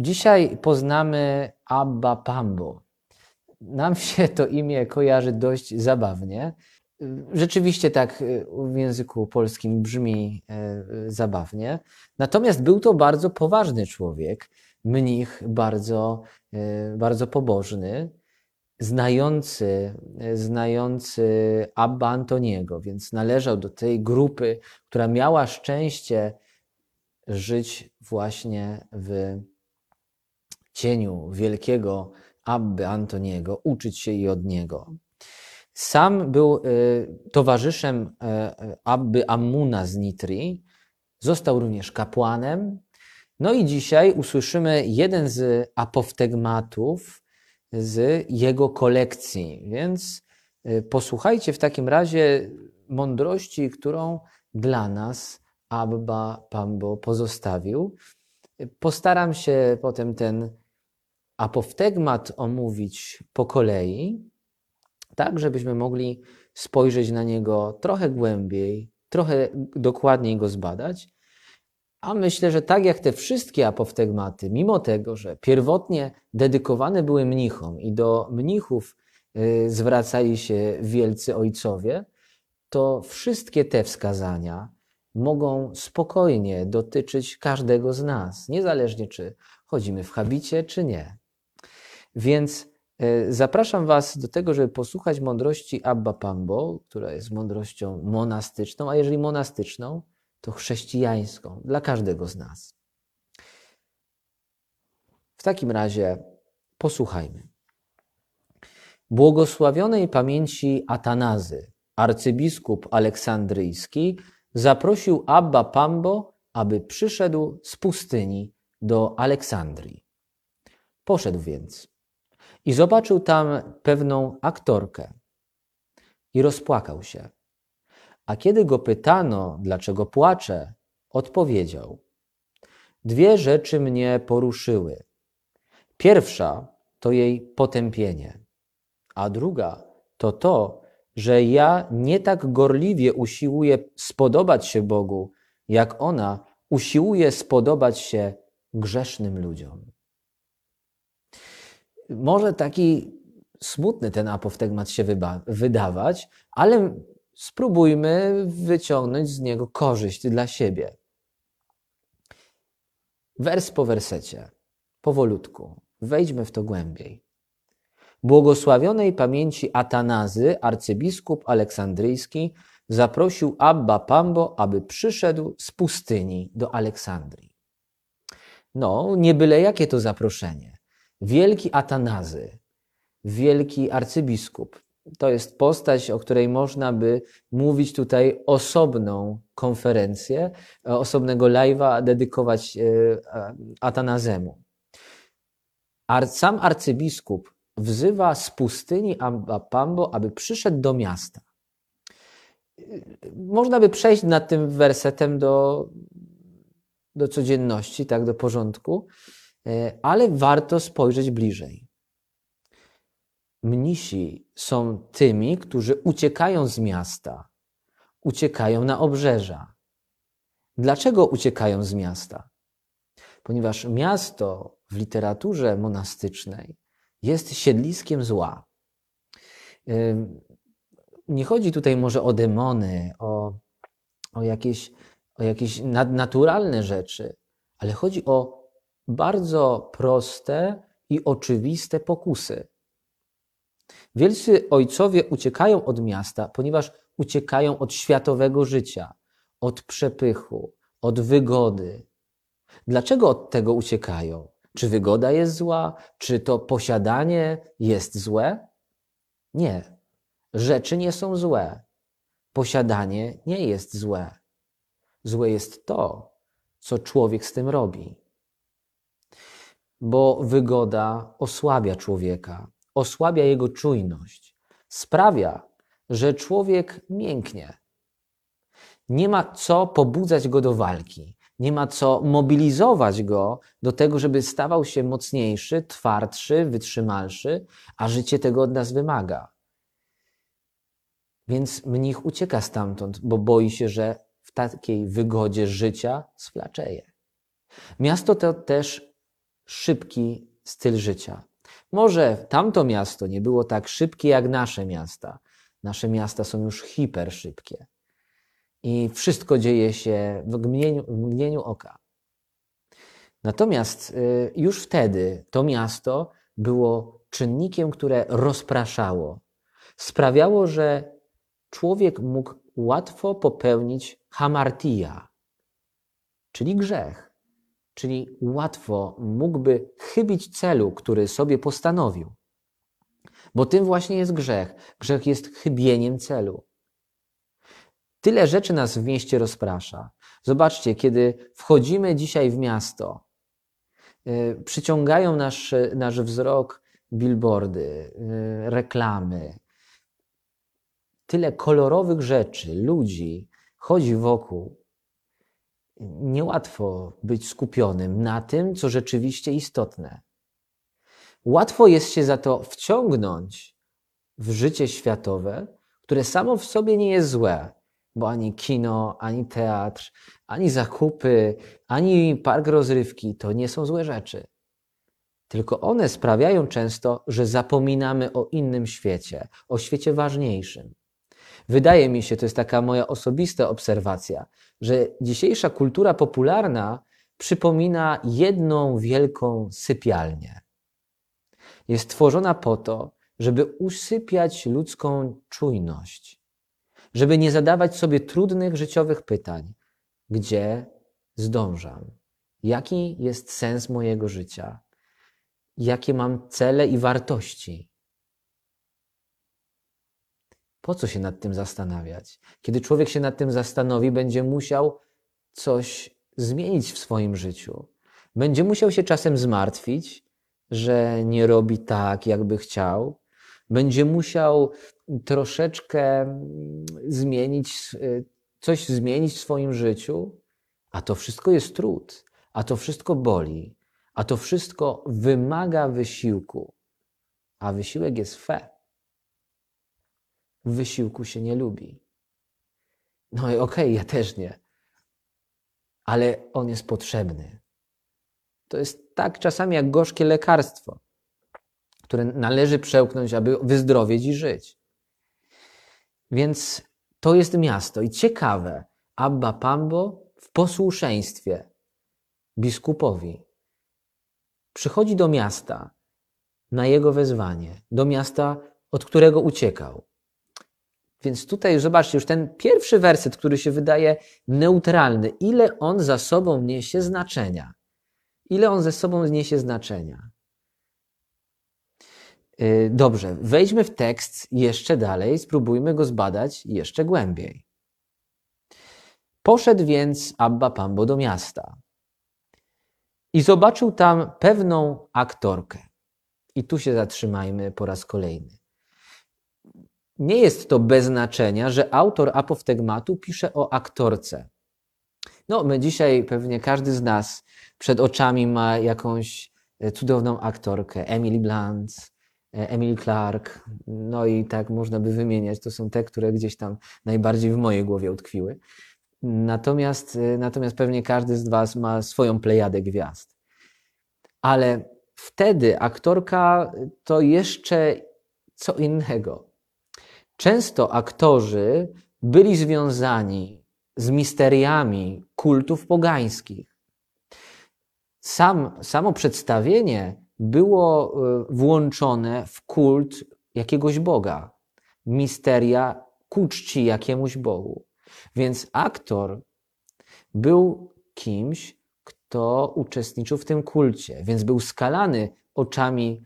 Dzisiaj poznamy Abba Pambo. Nam się to imię kojarzy dość zabawnie. Rzeczywiście tak w języku polskim brzmi e, zabawnie. Natomiast był to bardzo poważny człowiek, mnich bardzo, bardzo pobożny, znający, znający Abba Antoniego, więc należał do tej grupy, która miała szczęście żyć właśnie w cieniu wielkiego Abby Antoniego, uczyć się i od niego. Sam był y, towarzyszem y, Abby Ammuna z Nitri, został również kapłanem. No i dzisiaj usłyszymy jeden z apoftegmatów z jego kolekcji, więc y, posłuchajcie w takim razie mądrości, którą dla nas Abba Pambo pozostawił. Postaram się potem ten apoftegmat omówić po kolei, tak żebyśmy mogli spojrzeć na niego trochę głębiej, trochę dokładniej go zbadać. A myślę, że tak jak te wszystkie apoftegmaty, mimo tego, że pierwotnie dedykowane były mnichom i do mnichów y, zwracali się wielcy ojcowie, to wszystkie te wskazania mogą spokojnie dotyczyć każdego z nas, niezależnie czy chodzimy w habicie, czy nie. Więc e, zapraszam Was do tego, żeby posłuchać mądrości Abba Pambo, która jest mądrością monastyczną, a jeżeli monastyczną, to chrześcijańską dla każdego z nas. W takim razie posłuchajmy. Błogosławionej pamięci Atanazy, arcybiskup aleksandryjski, zaprosił Abba Pambo, aby przyszedł z pustyni do Aleksandrii. Poszedł więc i zobaczył tam pewną aktorkę i rozpłakał się. A kiedy go pytano, dlaczego płacze, odpowiedział: Dwie rzeczy mnie poruszyły. Pierwsza to jej potępienie, a druga to to, że ja nie tak gorliwie usiłuję spodobać się Bogu, jak ona usiłuje spodobać się grzesznym ludziom. Może taki smutny ten apoftegmat się wydawać, ale spróbujmy wyciągnąć z niego korzyść dla siebie. Wers po wersecie, powolutku, wejdźmy w to głębiej. Błogosławionej pamięci Atanazy, arcybiskup aleksandryjski, zaprosił Abba Pambo, aby przyszedł z pustyni do Aleksandrii. No, nie byle jakie to zaproszenie. Wielki Atanazy, wielki arcybiskup. To jest postać, o której można by mówić tutaj osobną konferencję, osobnego live'a dedykować e, Atanazemu. Sam arcybiskup wzywa z pustyni Pambo, aby przyszedł do miasta. Można by przejść nad tym wersetem do, do codzienności, tak, do porządku, e, ale warto spojrzeć bliżej. Mnisi są tymi, którzy uciekają z miasta, uciekają na obrzeża. Dlaczego uciekają z miasta? Ponieważ miasto w literaturze monastycznej jest siedliskiem zła. Nie chodzi tutaj może o demony, o, o, jakieś, o jakieś nadnaturalne rzeczy, ale chodzi o bardzo proste i oczywiste pokusy. Wielcy ojcowie uciekają od miasta, ponieważ uciekają od światowego życia, od przepychu, od wygody. Dlaczego od tego uciekają? Czy wygoda jest zła? Czy to posiadanie jest złe? Nie. Rzeczy nie są złe. Posiadanie nie jest złe. Złe jest to, co człowiek z tym robi. Bo wygoda osłabia człowieka, osłabia jego czujność, sprawia, że człowiek mięknie. Nie ma co pobudzać go do walki. Nie ma co mobilizować go do tego, żeby stawał się mocniejszy, twardszy, wytrzymalszy, a życie tego od nas wymaga. Więc mnich ucieka stamtąd, bo boi się, że w takiej wygodzie życia sflaczeje. Miasto to też szybki styl życia. Może tamto miasto nie było tak szybkie jak nasze miasta. Nasze miasta są już hiperszybkie. I wszystko dzieje się w mgnieniu, w mgnieniu oka. Natomiast y, już wtedy to miasto było czynnikiem, które rozpraszało. Sprawiało, że człowiek mógł łatwo popełnić hamartia, czyli grzech, czyli łatwo mógłby chybić celu, który sobie postanowił. Bo tym właśnie jest grzech. Grzech jest chybieniem celu. Tyle rzeczy nas w mieście rozprasza. Zobaczcie, kiedy wchodzimy dzisiaj w miasto, yy, przyciągają nasz, nasz wzrok billboardy, yy, reklamy, tyle kolorowych rzeczy, ludzi chodzi wokół. Niełatwo być skupionym na tym, co rzeczywiście istotne. Łatwo jest się za to wciągnąć w życie światowe, które samo w sobie nie jest złe, bo ani kino, ani teatr, ani zakupy, ani park rozrywki to nie są złe rzeczy. Tylko one sprawiają często, że zapominamy o innym świecie, o świecie ważniejszym. Wydaje mi się, to jest taka moja osobista obserwacja, że dzisiejsza kultura popularna przypomina jedną wielką sypialnię. Jest tworzona po to, żeby usypiać ludzką czujność, żeby nie zadawać sobie trudnych życiowych pytań: gdzie zdążam? Jaki jest sens mojego życia? Jakie mam cele i wartości? Po co się nad tym zastanawiać? Kiedy człowiek się nad tym zastanowi, będzie musiał coś zmienić w swoim życiu. Będzie musiał się czasem zmartwić, że nie robi tak, jakby chciał. Będzie musiał troszeczkę mm, zmienić, y, coś zmienić w swoim życiu, a to wszystko jest trud, a to wszystko boli, a to wszystko wymaga wysiłku, a wysiłek jest fe wysiłku się nie lubi. No i okej, okay, ja też nie. Ale on jest potrzebny. To jest tak czasami jak gorzkie lekarstwo, które należy przełknąć, aby wyzdrowieć i żyć. Więc to jest miasto. I ciekawe, Abba Pambo w posłuszeństwie biskupowi przychodzi do miasta na jego wezwanie, do miasta, od którego uciekał. Więc tutaj zobaczcie, już ten pierwszy werset, który się wydaje neutralny, ile on za sobą niesie znaczenia. Ile on ze sobą niesie znaczenia. Y, dobrze, wejdźmy w tekst jeszcze dalej, spróbujmy go zbadać jeszcze głębiej. Poszedł więc Abba Pambo do miasta i zobaczył tam pewną aktorkę. I tu się zatrzymajmy po raz kolejny nie jest to bez znaczenia, że autor apoftegmatu pisze o aktorce. No, my dzisiaj pewnie każdy z nas przed oczami ma jakąś e, cudowną aktorkę. Emily Blunt, e, Emily Clark, no i tak można by wymieniać. To są te, które gdzieś tam najbardziej w mojej głowie utkwiły. Natomiast, e, natomiast pewnie każdy z Was ma swoją plejadę gwiazd. Ale wtedy aktorka to jeszcze co innego. Często aktorzy byli związani z misteriami kultów pogańskich. Sam, samo przedstawienie było e, włączone w kult jakiegoś Boga, misteria ku czci jakiemuś Bogu. Więc aktor był kimś, kto uczestniczył w tym kulcie, więc był skalany oczami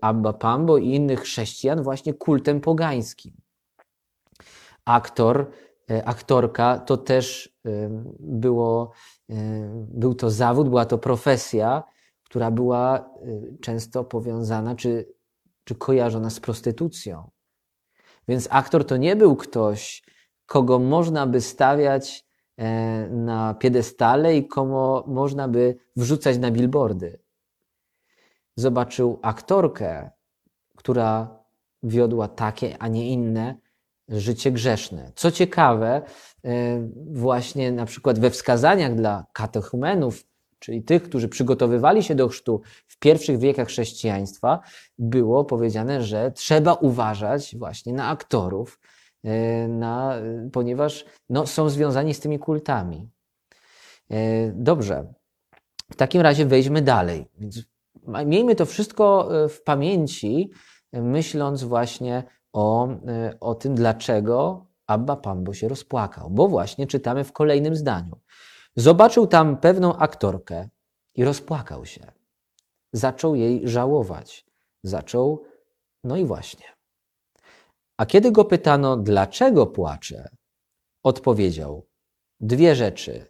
Abba Pambo i innych chrześcijan właśnie kultem pogańskim. Aktor, y, aktorka to też y, było, był to zawód, była to profesja, która była często powiązana czy, czy kojarzona z prostytucją. Więc aktor to nie był ktoś, kogo można by stawiać e, na piedestale i komu można by wrzucać na billboardy zobaczył aktorkę, która wiodła takie, a nie inne życie grzeszne. Co ciekawe, e, właśnie na przykład we wskazaniach dla katechumenów czyli tych, którzy przygotowywali się do chrztu w pierwszych wiekach chrześcijaństwa, było powiedziane, że trzeba uważać właśnie na aktorów, e, na, ponieważ no, są związani z tymi kultami. E, dobrze. W takim razie wejdźmy dalej. Miejmy to wszystko e, w pamięci, myśląc właśnie o, o tym, dlaczego Abba Pambo się rozpłakał. Bo właśnie czytamy w kolejnym zdaniu. Zobaczył tam pewną aktorkę i rozpłakał się. Zaczął jej żałować. Zaczął, no i właśnie. A kiedy go pytano, dlaczego płacze, odpowiedział: Dwie rzeczy.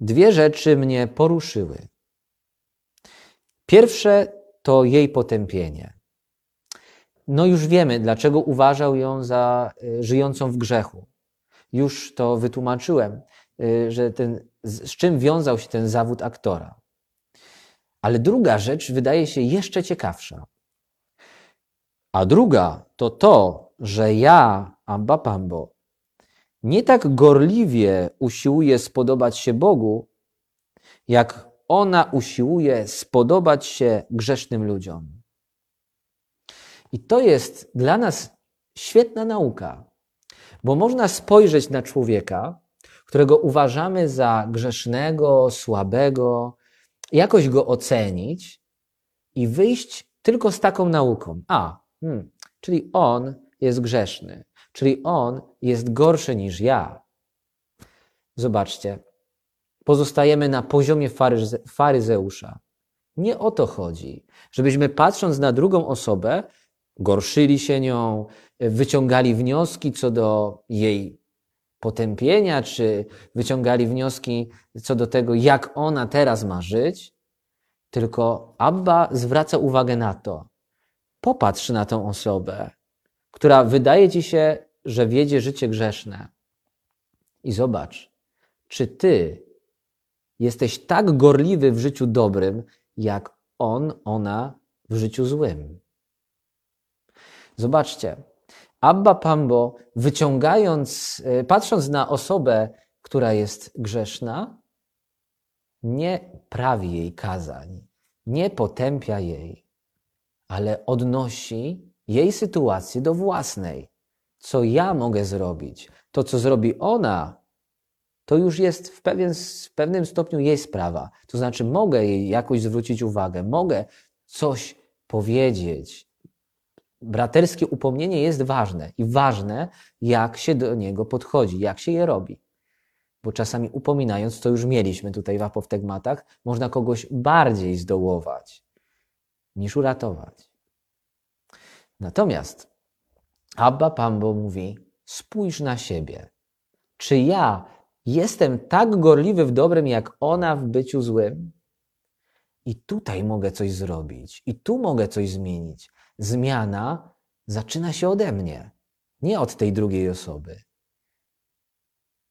Dwie rzeczy mnie poruszyły. Pierwsze to jej potępienie. No już wiemy, dlaczego uważał ją za y, żyjącą w grzechu. Już to wytłumaczyłem, y, że ten, z czym wiązał się ten zawód aktora. Ale druga rzecz wydaje się jeszcze ciekawsza. A druga to to, że ja, Amba Pambo, nie tak gorliwie usiłuję spodobać się Bogu, jak ona usiłuje spodobać się grzesznym ludziom. I to jest dla nas świetna nauka, bo można spojrzeć na człowieka, którego uważamy za grzesznego, słabego, jakoś go ocenić i wyjść tylko z taką nauką. A, hmm, czyli on jest grzeszny, czyli on jest gorszy niż ja. Zobaczcie, pozostajemy na poziomie faryze faryzeusza. Nie o to chodzi, żebyśmy patrząc na drugą osobę, gorszyli się nią, wyciągali wnioski co do jej potępienia, czy wyciągali wnioski co do tego, jak ona teraz ma żyć, tylko Abba zwraca uwagę na to. Popatrz na tą osobę, która wydaje ci się, że wiedzie życie grzeszne. I zobacz, czy ty jesteś tak gorliwy w życiu dobrym, jak on, ona w życiu złym. Zobaczcie, Abba Pambo, wyciągając, e, patrząc na osobę, która jest grzeszna, nie prawi jej kazań, nie potępia jej, ale odnosi jej sytuację do własnej. Co ja mogę zrobić? To, co zrobi ona, to już jest w, pewien, w pewnym stopniu jej sprawa. To znaczy, mogę jej jakoś zwrócić uwagę, mogę coś powiedzieć, braterskie upomnienie jest ważne i ważne, jak się do niego podchodzi, jak się je robi. Bo czasami upominając, co już mieliśmy tutaj w apoftegmatach, można kogoś bardziej zdołować niż uratować. Natomiast Abba Pambo mówi: spójrz na siebie. Czy ja jestem tak gorliwy w dobrym, jak ona w byciu złym? I tutaj mogę coś zrobić, i tu mogę coś zmienić zmiana zaczyna się ode mnie, nie od tej drugiej osoby.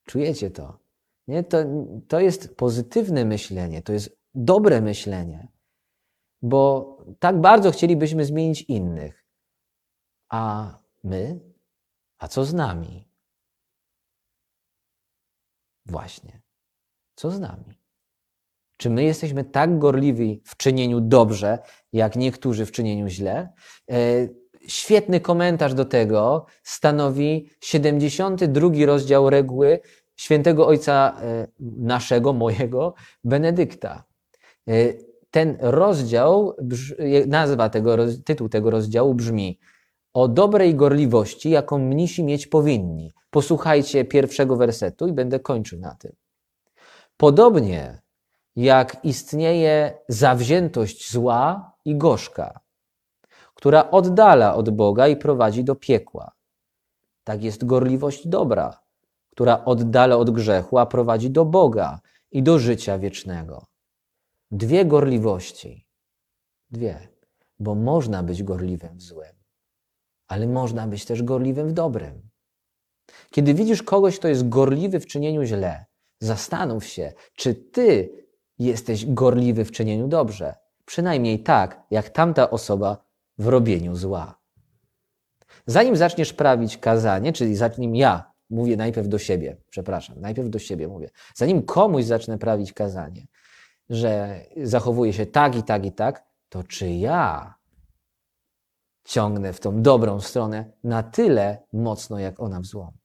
Czujecie to? Nie? To, to jest pozytywne myślenie, to jest dobre myślenie, bo tak bardzo chcielibyśmy zmienić innych. A my? A co z nami? Właśnie. Co z nami? Czy my jesteśmy tak gorliwi w czynieniu dobrze, jak niektórzy w czynieniu źle? E, świetny komentarz do tego stanowi 72 rozdział reguły świętego ojca e, naszego, mojego, Benedykta. E, ten rozdział, nazwa tego, tytuł tego rozdziału brzmi o dobrej gorliwości, jaką mnisi mieć powinni. Posłuchajcie pierwszego wersetu i będę kończył na tym. Podobnie jak istnieje zawziętość zła i gorzka, która oddala od Boga i prowadzi do piekła. Tak jest gorliwość dobra, która oddala od grzechu, a prowadzi do Boga i do życia wiecznego. Dwie gorliwości. Dwie. Bo można być gorliwym w złym, ale można być też gorliwym w dobrym. Kiedy widzisz kogoś, kto jest gorliwy w czynieniu źle, zastanów się, czy ty jesteś gorliwy w czynieniu dobrze. Przynajmniej tak, jak tamta osoba w robieniu zła. Zanim zaczniesz prawić kazanie, czyli zanim ja mówię najpierw do siebie, przepraszam, najpierw do siebie mówię, zanim komuś zacznę prawić kazanie, że zachowuje się tak i tak i tak, to czy ja ciągnę w tą dobrą stronę na tyle mocno, jak ona w złą?